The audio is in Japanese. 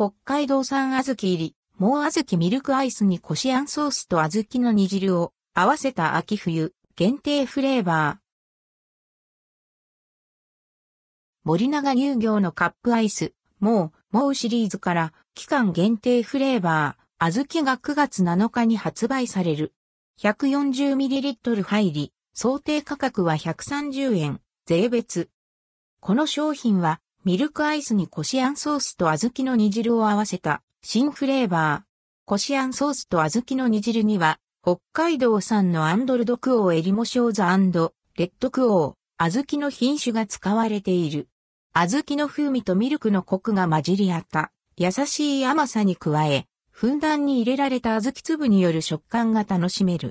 北海道産小豆入り、もう小豆ミルクアイスにこしあんソースと小豆の煮汁を合わせた秋冬限定フレーバー。森永乳業のカップアイス、もう、もうシリーズから期間限定フレーバー、小豆が9月7日に発売される。140ml 入り、想定価格は130円、税別。この商品は、ミルクアイスにこしあんソースと小豆の煮汁を合わせた新フレーバー。こしあんソースと小豆の煮汁には、北海道産のアンドルドクオーエリモショーザレッドクオー、小豆の品種が使われている。小豆の風味とミルクのコクが混じり合った、優しい甘さに加え、ふんだんに入れられた小豆粒による食感が楽しめる。